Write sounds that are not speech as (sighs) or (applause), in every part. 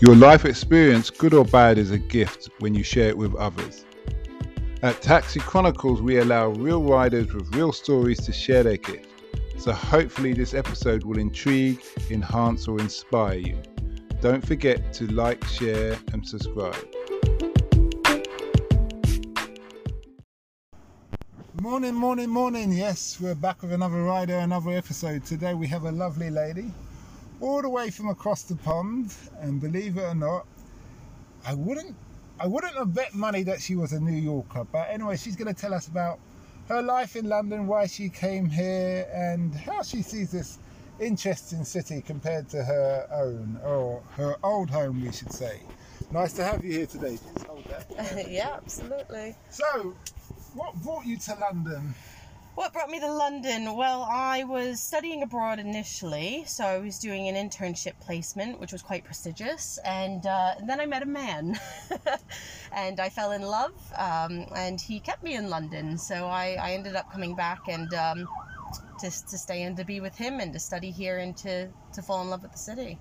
Your life experience, good or bad, is a gift when you share it with others. At Taxi Chronicles, we allow real riders with real stories to share their gift. So hopefully, this episode will intrigue, enhance, or inspire you. Don't forget to like, share, and subscribe. Morning, morning, morning. Yes, we're back with another rider, another episode. Today we have a lovely lady all the way from across the pond, and believe it or not, I wouldn't I wouldn't have bet money that she was a New Yorker. But anyway, she's going to tell us about her life in London, why she came here, and how she sees this interesting city compared to her own, or her old home, we should say. Nice to have you here today. Please hold that. (laughs) yeah, absolutely. So, what brought you to London? What brought me to London? Well, I was studying abroad initially, so I was doing an internship placement, which was quite prestigious, and, uh, then I met a man, (laughs) and I fell in love, um, and he kept me in London, so I, I ended up coming back and um, to, to stay and to be with him and to study here and to, to fall in love with the city.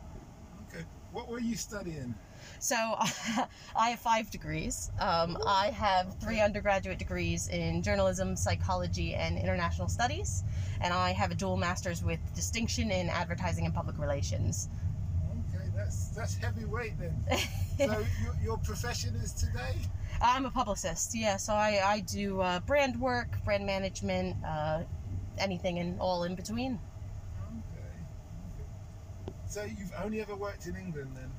Okay, what were you studying? So (laughs) I have five degrees. Um, I have three undergraduate degrees in journalism, psychology, and international studies, and I have a dual master's with distinction in advertising and public relations. Okay, that's that's heavyweight then. (laughs) so your, your profession is today? I'm a publicist. Yeah, so I I do uh, brand work, brand management, uh, anything and all in between. Okay. So you've only ever worked in England then?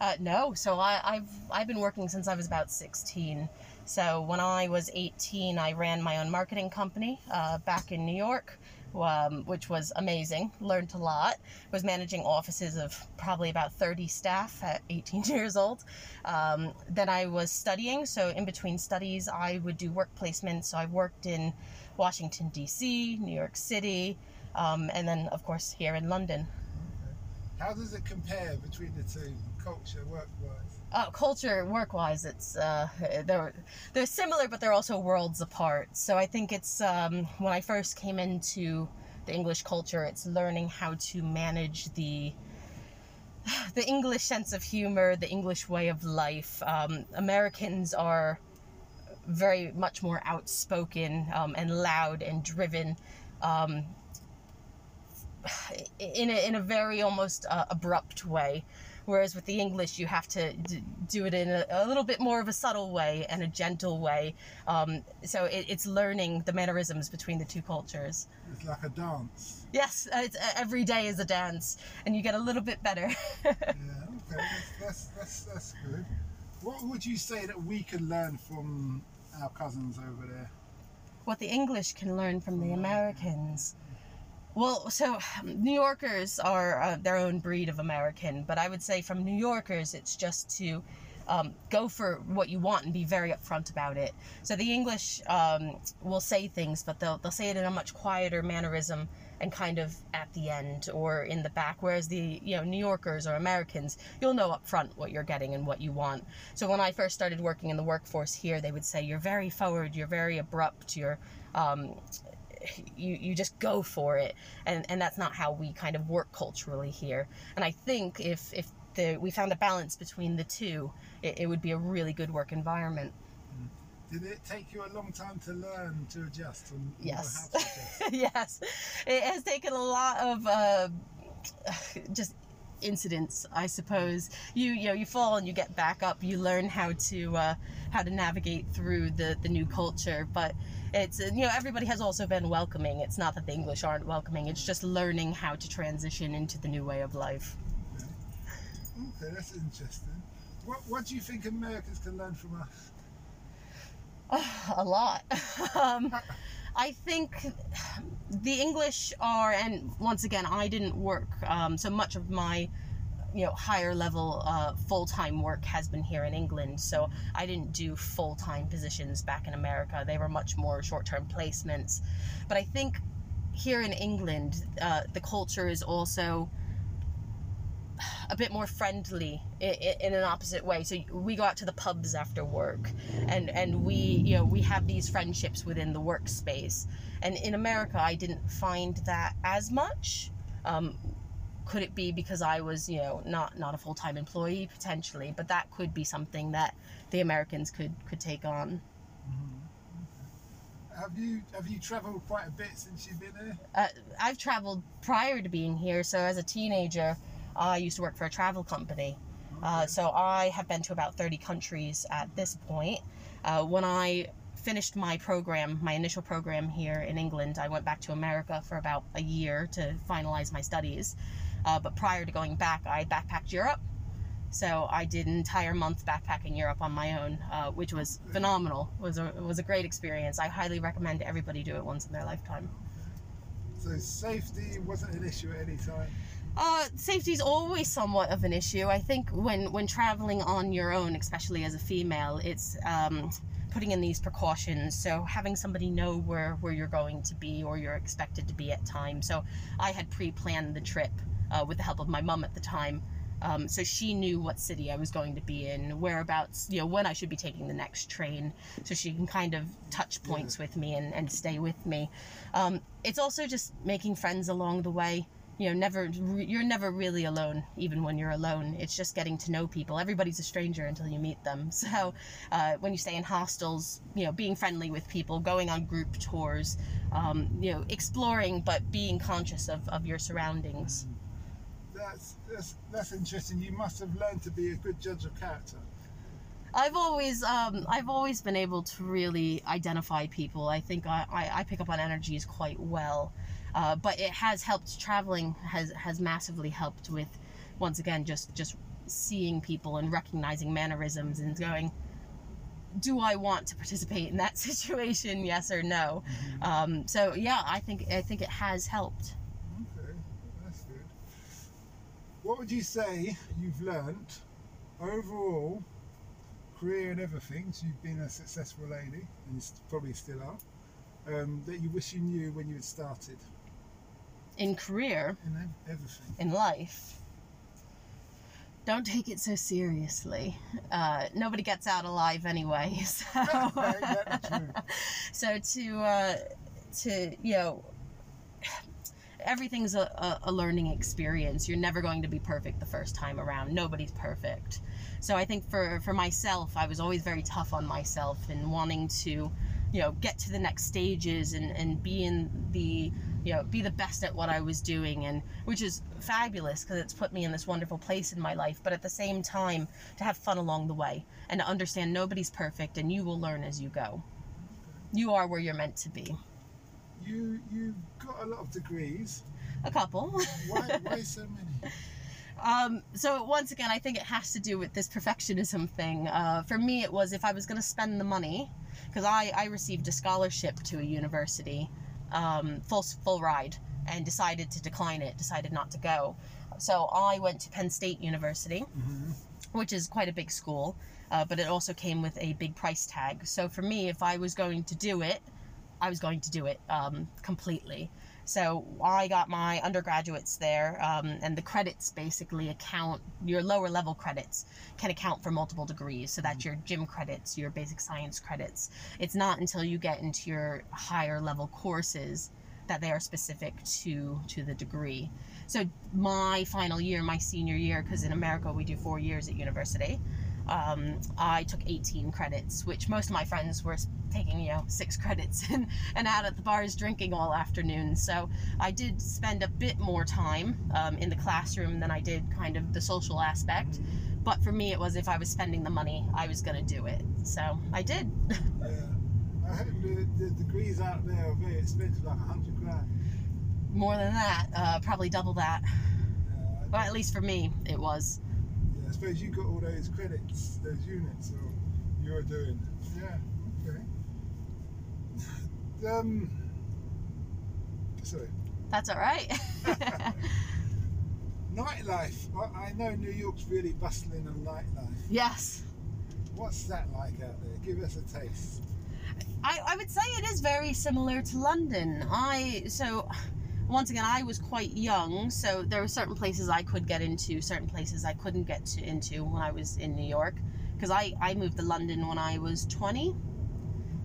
Uh, no, so I, have I've been working since I was about 16. So when I was 18, I ran my own marketing company uh, back in New York, um, which was amazing. Learned a lot. Was managing offices of probably about 30 staff at 18 (laughs) years old. Um, then I was studying. So in between studies, I would do work placements. So I worked in Washington D.C., New York City, um, and then of course here in London. How does it compare between the two, culture, work-wise? Uh, culture, work-wise, it's uh, they're they're similar, but they're also worlds apart. So I think it's um, when I first came into the English culture, it's learning how to manage the (sighs) the English sense of humor, the English way of life. Um, Americans are very much more outspoken um, and loud and driven. Um, in a, in a very almost uh, abrupt way. Whereas with the english you have to d- do it in a, a, little bit more of a subtle way and a gentle way. Um, so it, it's learning the mannerisms between the two cultures. It's like a dance. Yes uh, it's, uh, every day is a dance and you get a little bit better. (laughs) Yeah okay that's, that's, that's, that's good. What would you say that we can learn from our cousins over there? What the english can learn from the americans well, so New Yorkers are uh, their own breed of American, but I would say from New Yorkers, it's just to um, go for what you want and be very upfront about it. So the English um, will say things, but they'll they'll say it in a much quieter mannerism and kind of at the end or in the back. Whereas the you know New Yorkers or Americans, you'll know up front what you're getting and what you want. So when I first started working in the workforce here, they would say you're very forward, you're very abrupt, you're um, you you just go for it. And and that's not how we kind of work culturally here. And i think if if the we found a balance between the two it, it would be a really good work environment. Did it take you a long time to learn to adjust and yes. adjust? (laughs) yes. It has taken a lot of uh, just incidents i suppose. You you know you fall and you get back up. You learn how to uh, how to navigate through the the new culture. But it's you know everybody has also been welcoming. It's not that the english aren't welcoming. It's just learning how to transition into the new way of life. Okay, okay that's interesting. What, what do you think americans can learn from us? Oh, a lot. (laughs) Um, I think the English are, and once again, I didn't work, um, so much of my you know higher level uh, full-time work has been here in england so i didn't do full-time positions back in america they were much more short-term placements but i think here in england uh, the culture is also a bit more friendly in, an opposite way. So we go out to the pubs after work, and and we you know we have these friendships within the workspace. And in America, I didn't find that as much. Um, could it be because I was, you know, not not a full time employee potentially, but that could be something that the Americans could could take on. Have you have you travelled quite a bit since you've been here? Uh, I've traveled prior to being here, so as a teenager, I used to work for a travel company. Uh, so I have been to about 30 countries at this point. Uh, when I finished my program, my initial program here in England, I went back to America for about a year to finalize my studies. Uh, but prior to going back, I backpacked Europe. So I did an entire month backpacking Europe on my own, uh, which was phenomenal. It was a it was a great experience. I highly recommend everybody do it once in their lifetime. So safety wasn't an issue at any time. Uh, safety is always somewhat of an issue. I think when when traveling on your own, especially as a female, it's um, putting in these precautions. So having somebody know where where you're going to be or you're expected to be at times. So I had pre-planned the trip uh, with the help of my mum at the time. Um, so she knew what city I was going to be in, whereabouts, you know, when I should be taking the next train, so she can kind of touch points with me and, and stay with me. Um, it's also just making friends along the way. You know, never you're never really alone, even when you're alone. It's just getting to know people. Everybody's a stranger until you meet them. (laughs) So uh, when you stay in hostels, you know, being friendly with people, going on group tours, um, you know, exploring, but being conscious of, of your surroundings. That's, that's that's interesting. You must have learned to be a good judge of character. I've always um, I've always been able to really identify people. I think I, I, I pick up on energies quite well, uh, but it has helped. Traveling has has massively helped with, once again, just just seeing people and recognizing mannerisms and going, do I want to participate in that (laughs) situation? Yes or no. Um, so yeah, I think I think it has helped. Okay, that's good. What would you say you've learnt overall, career and everything? So you've been a successful lady, and you probably still are. Um, that you wish you knew when you had started In career, in everything. in life, don't take it so seriously. Uh, nobody gets out alive anyway. (laughs) So, (laughs) so to uh, to you know, everything's a, a, a learning experience. You're never going to be perfect the first time around. Nobody's perfect. So I think for for myself, I was always very tough on myself and wanting to, you know, get to the next stages and and be in the you know be the best at what I was doing and which is fabulous because it's put me in this wonderful place in my life. But at the same time, to have fun along the way and to understand nobody's perfect and you will learn as you go. You are where you're meant to be. You you've got a lot of degrees. A couple. Why why (laughs) so many? Um, so once again, I think it has to do with this perfectionism thing. Uh, for me, it was if I was going to spend the money, because I, I received a scholarship to a university, um, full full ride, and decided to decline it. Decided not to go. So I went to Penn State University, Mhm. which is quite a big school, uh, but it also came with a big price tag. So for me, if I was going to do it, I was going to do it um, completely. So I got my undergraduates there, um, and the credits basically account your lower level credits can account for multiple degrees. So that's your gym credits, your basic science credits. It's not until you get into your higher level courses that they are specific to to the degree. So my final year, my senior year, because in America we do four years at university. Um, I took 18 credits, which most of my friends were taking, you know, six credits (laughs) and, and out at the bars drinking all afternoon. So I did spend a bit more time um, in the classroom than I did kind of the social aspect. But for me, it was if I was spending the money, I was going to do it. So I did. (laughs) Yeah. I heard the, the degrees out there are very expensive, like a hundred grand. more than that, uh, probably double that. Yeah, Well, at least for me, it was. Yeah, I suppose you got all those credits, those units, or you're doing. Yeah. Okay. Um. Sorry. That's all right. (laughs) Nightlife. I, I know New York's really bustling on nightlife. yes. What's that like out there? Give us a taste. I, I would say it is very similar to London. I so once again I was quite young, so there were certain places I could get into, certain places I couldn't get to, into when I was in New York, because I I moved to London when I was 20.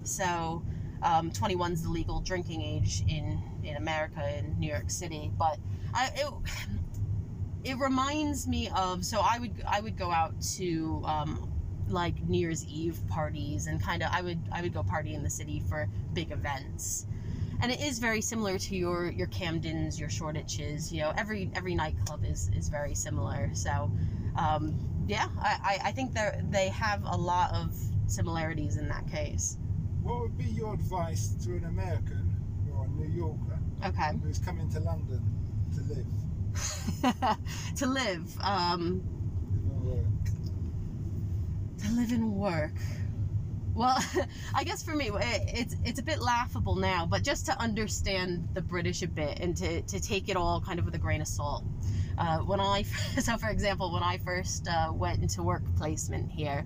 So um, 21 is the legal drinking age in in America in New York City, but I it, it reminds me of so I would I would go out to um, like New Year's Eve parties and kind of I would I would go party in the city for big events. And it is very similar to your your Camdens, your Shoreditches. You know, every every nightclub is is very similar. So, um, yeah, I, I, I think they they have a lot of similarities in that case. What would be your advice to an American or a New Yorker Okay. who's coming to London to live, (laughs) to live, um, live and work? to live and work. Well, (laughs) I guess for me, it, it's it's a bit laughable now, but just to understand the British a bit and to, to take it all kind of with a grain of salt. Uh, when I, (laughs) so for example, when I first uh, went into work placement here,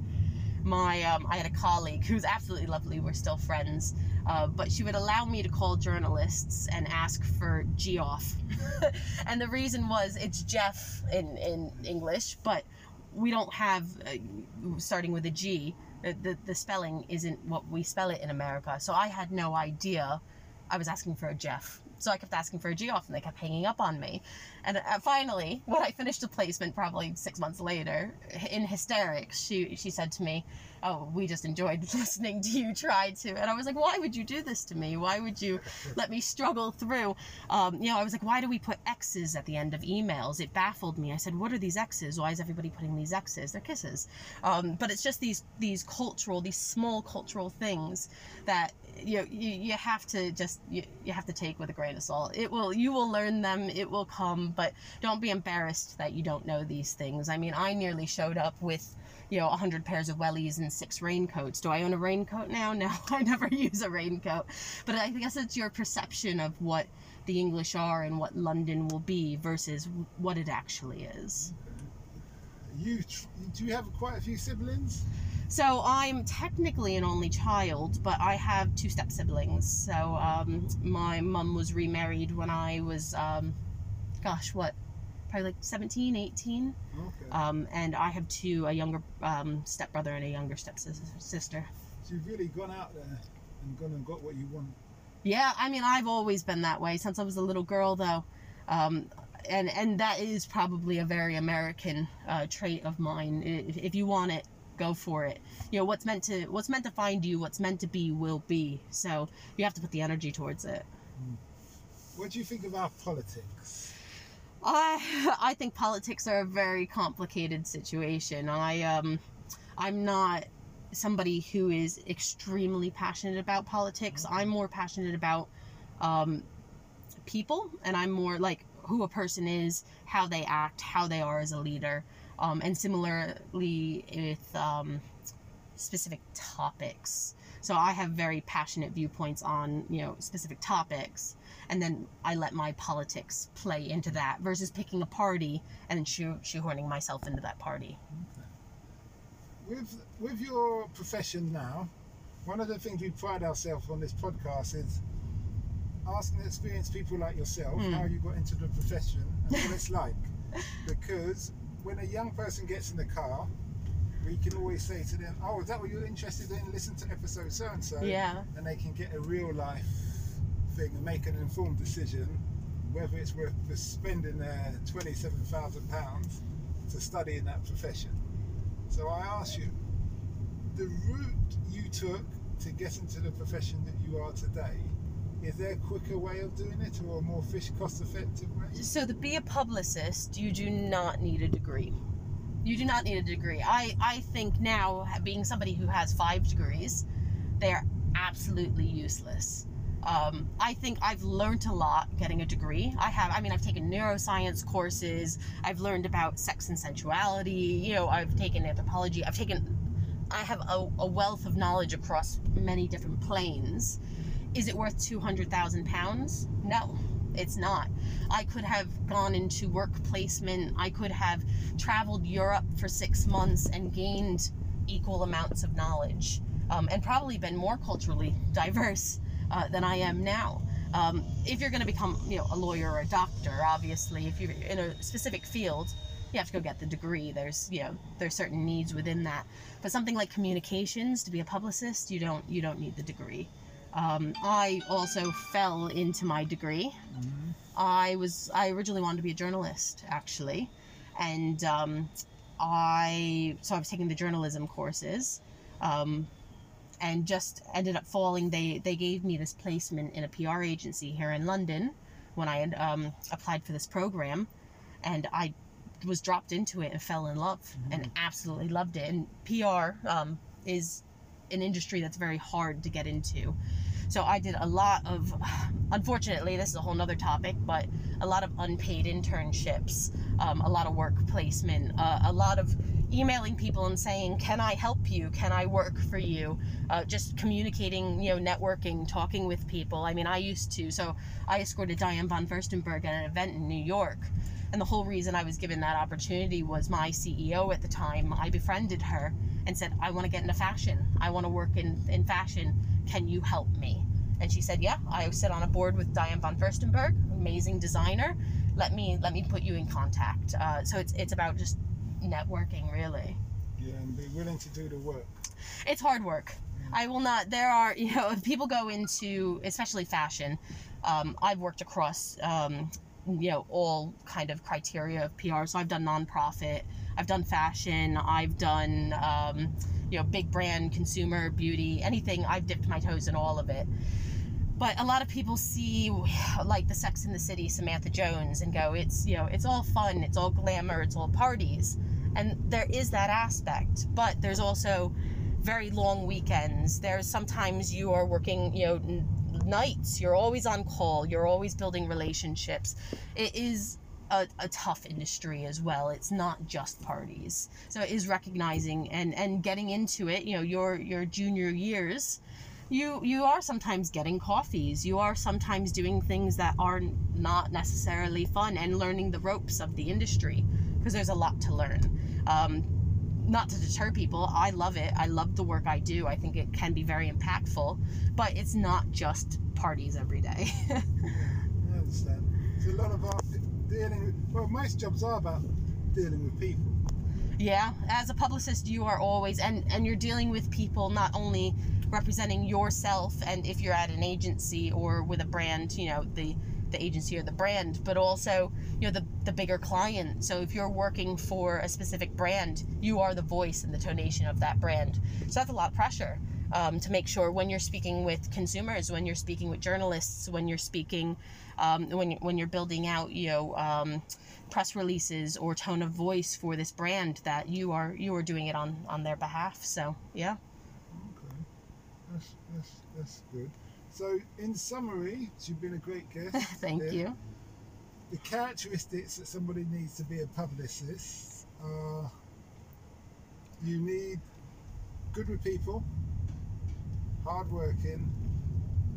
my um, I had a colleague who's absolutely lovely. We're still friends, uh, but she would allow me to call journalists and ask for G off, (laughs) and the reason was it's Jeff in in English, but we don't have uh, starting with a G. The, the the spelling isn't what we spell it in America. So I had no idea. I was asking for a Jeff. So I kept asking for a G off, and they kept hanging up on me. And uh, finally, (laughs) when I finished the placement, probably six months later, in hysterics, she she said to me, "Oh, we just enjoyed (laughs) listening to you try to." And I was like, "Why would you do this to me? Why would you let me struggle through?" Um, you know, I was like, "Why do we put X's at the end of emails?" It baffled me. I said, "What are these X's? Why is everybody putting these X's? They're kisses." Um, but it's just these these cultural, these small cultural things that you, you you have to just you, you have to take with a grain of salt it will you will learn them it will come but don't be embarrassed that you don't know these things i mean i nearly showed up with you know 100 pairs of wellies and six raincoats do i own a raincoat now (laughs) no i never use a raincoat but i guess it's your perception of what the english are and what london will be versus what it actually is You do you have quite a few siblings? So I'm technically an only child, but I have two step siblings. So um, my mum was remarried when I was, um, gosh, what, probably like 17, 18. Okay. Um, and I have two, a younger um, stepbrother and a younger stepsister. so you've really gone out there and gone and got what you want. Yeah, I mean, I've always been that way since I was a little girl, though. Um, and, and that is probably a very American uh, trait of mine. If, if you want it, go for it. You know what's meant to what's meant to find you, what's meant to be will be. So you have to put the energy towards it. What do you think about politics? I (laughs) I think politics are a very complicated situation. I um I'm not somebody who is extremely passionate about politics. I'm more passionate about um people and I'm more like who a person is, how they act, how they are as a leader. Um, and similarly with um, specific topics. So I have very passionate viewpoints on you know specific topics, and then I let my politics play into that versus picking a party and shoe shoehorning myself into that party. With with your profession now, one of the things we pride ourselves on this podcast is asking experienced people like yourself Mm. how you got into the profession and what it's (laughs) like. Because when a young person gets in the car, we can always say to them, "Oh, is that what you're interested in? Listen to episode so and so." Yeah. and they can get a real life and make an informed decision whether it's worth spending their twenty-seven thousand pounds to study in that profession. So I ask you, the route you took to get into the profession that you are today, is there a quicker way of doing it or a more fish cost-effective way? So to be a publicist, you do not need a degree. You do not need a degree. I, I think now, being somebody who has five degrees, they're absolutely useless. Um, I think I've learned a lot getting a degree. I have, I mean, I've taken neuroscience courses, I've learned about sex and sensuality, you know, I've taken anthropology, I've taken, I have a, a wealth of knowledge across many different planes. Is it worth 200,000 pounds? No, it's not. I could have gone into work placement. I could have traveled Europe for six months and gained equal amounts of knowledge um, and probably been more culturally (laughs) diverse uh, than I am now. Um, if you're going to become, you know, a lawyer or a doctor, obviously, if you're in a specific field, you have to go get the degree. There's, you know, there's certain needs within that. But something like communications, to be a publicist, you don't, you don't need the degree. Um, I also fell into my degree. I was I originally wanted to be a journalist actually, and um, I so I was taking the journalism courses, um, and just ended up falling. They they gave me this placement in a PR agency here in London when I had um, applied for this program, and I was dropped into it and fell in love and absolutely loved it. And PR um, is an industry that's very hard to get into. So I did a lot of, (sighs) unfortunately, this is a whole nother topic, but a lot of unpaid internships, um, a lot of work placement, uh, a lot of emailing people and saying, "Can I help you? Can I work for you?" Uh, just communicating, you know, networking, talking with people. I mean, I used to. So I escorted Diane von Furstenberg at an event in New York, and the whole reason I was given that opportunity was my CEO at the time. I befriended her and said, "I want to get into fashion. I want to work in in fashion. Can you help me?" And she said, "Yeah, I sit on a board with Diane von Furstenberg, amazing designer. Let me let me put you in contact." Uh, so it's it's about just networking, really. Yeah, and be willing to do the work. It's hard work. I will not. There are (laughs) you know if people go into especially fashion. Um, I've worked across um, you know all kind of criteria of PR. So I've done nonprofit, I've done fashion, I've done um, you know big brand, consumer, beauty, anything. I've dipped my toes in all of it. But a lot of people see like the Sex in the City, Samantha Jones, and go, it's you know it's all fun, it's all glamour, it's all parties, and there is that aspect. But there's also very long weekends. There's sometimes you are working, you know, n- nights. You're always on call. You're always building relationships. It is a, a tough industry as well. It's not just parties. So it is recognizing and and getting into it. You know, your your junior years. You you are sometimes getting coffees. You are sometimes doing things that are not necessarily fun and learning the ropes of the industry because there's a lot to learn. Um, not to deter people. I love it. I love the work I do. I think it can be very impactful, but it's not just parties every day. (laughs) I understand. It's a lot about dealing with, well, most jobs are about dealing with people. yeah, as a publicist, you are always and and you're dealing with people not only representing yourself and if you're at an agency or with a brand, you know, the the agency or the brand, but also, you know, the the bigger client. So if you're working for a specific brand, you are the voice and the tonation of that brand. So that's a lot of pressure. Um, to make sure when you're speaking with consumers, when you're speaking with journalists, when you're speaking, um, when when you're building out, you know, um, press releases or tone of voice for this brand, that you are you are doing it on on their behalf. So yeah, Okay. That's, that's, that's good. So, in summary, you've been a great guest. (laughs) thank Yeah. you. The characteristics that somebody needs to be a publicist are you need good with people, hardworking,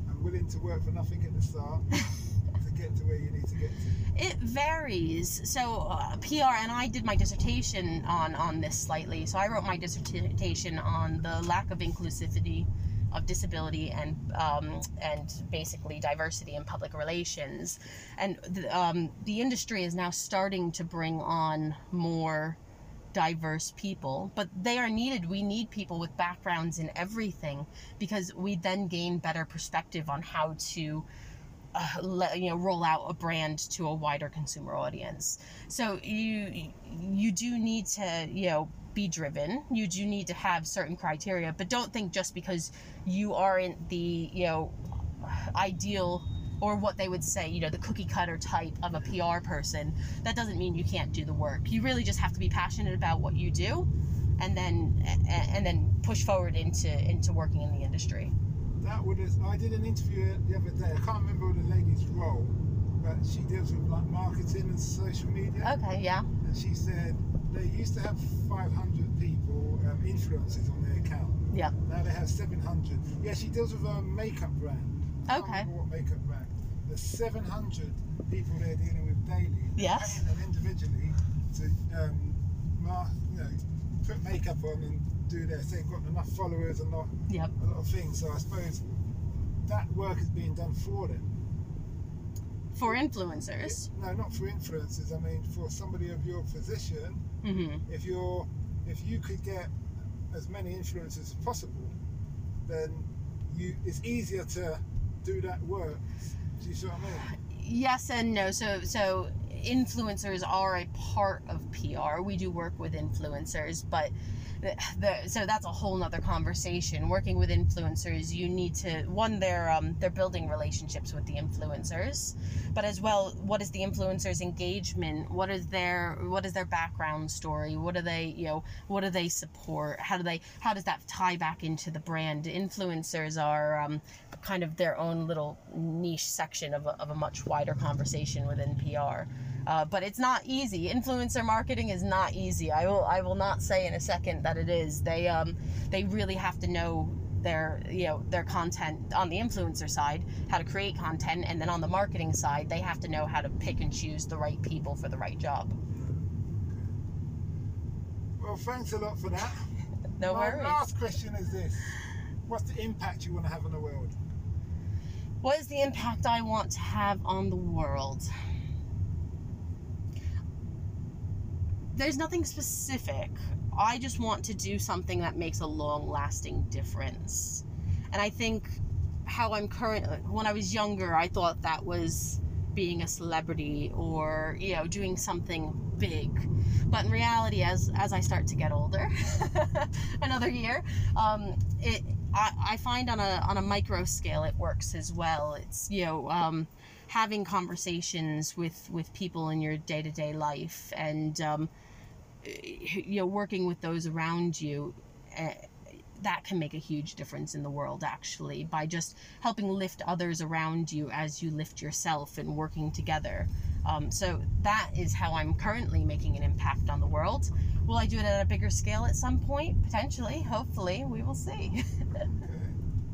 and willing to work for nothing at the start (laughs) to get to where you need to get to. It varies. So uh, PR, and I did my dissertation on on this slightly. So I wrote my dissertation on the lack of inclusivity of disability and um, and basically diversity in public relations, and the, um, the industry is now starting to bring on more diverse people but they are needed. We need people with backgrounds in everything because we then gain better perspective on how to uh, let, you know roll out a brand to a wider consumer audience. So you you do need to you know be driven you do need to have certain criteria but don't think just because you aren't the you know ideal or what they would say you know the cookie cutter type of a pr person that doesn't mean you can't do the work you really just have to be passionate about what you do and then and, then push forward into into working in the industry That would have, I did an interview the other day. I can't remember the lady's role, but she deals with like marketing and social media. okay yeah And she said they used to have 500 people, um, influencers on their account. Yeah. Now they have 700. Yeah, she deals with a makeup brand. Okay. what makeup brand. There's 700 people they're dealing with daily. Yes. And individually to um, mar- you know, put makeup on and do their thing. Got enough followers and not Yep. a lot of things. So I suppose that work is being done for them. for influencers No, not for influencers. I mean, for somebody of your position, hmm if you're if you could get as many influencers as possible, then you it's easier to do that work. Do you see what I mean? yes and no so so influencers are a part of PR. We do work with influencers, but the, the, so that's a whole nother conversation. Working with influencers, you need to one they're um, they're building relationships with the influencers, but as well, what is the influencers' engagement? What is their what is their background story? What do they you know what do they support? How do they how does that tie back into the brand? Influencers are um, kind of their own little niche section of a, of a much wider conversation within PR. Uh, but it's not easy. Influencer marketing is not easy. I will I will not say in a second that it is. They um they really have to know their you know their content on the influencer side how to create content and then on the marketing side they have to know how to pick and choose the right people for the right job well thanks a lot for that (laughs) no My worries last question is this what's the impact you want to have on the world what is the impact i want to have on the world there's nothing specific. I just want to do something that makes a long lasting difference. And I think how I'm current when I was younger, I thought that was being a celebrity or you know doing something big but in reality as as i start to get older (laughs) another year um, it I, I find on a on a micro scale it works as well it's you know um, having conversations with with people in your day-to-day life and um, you know working with those around you uh, that can make a huge difference in the world actually by just helping lift others around you as you lift yourself and working together. Um, so that is how i'm currently making an impact on the world. Will i do it at a bigger scale at some point? Potentially hopefully we will see. (laughs) Okay.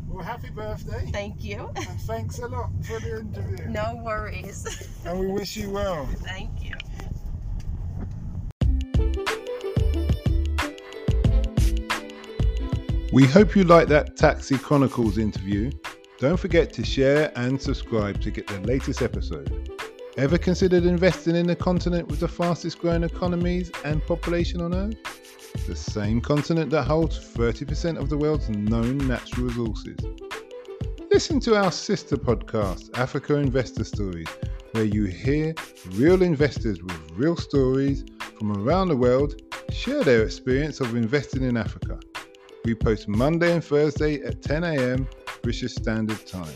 well happy birthday. Thank you. And thanks a lot for the interview. (laughs) No worries. And we wish you well. Thank you We hope you liked that Taxi Chronicles interview. Don't forget to share and subscribe to get the latest episode. Ever considered investing in the continent with the fastest growing economies and population on Earth? The same continent that holds 30% of the world's known natural resources. Listen to our sister podcast, Africa Investor Stories, where you hear real investors with real stories from around the world share their experience of investing in Africa. We post Monday and Thursday at 10 a.m. British Standard Time.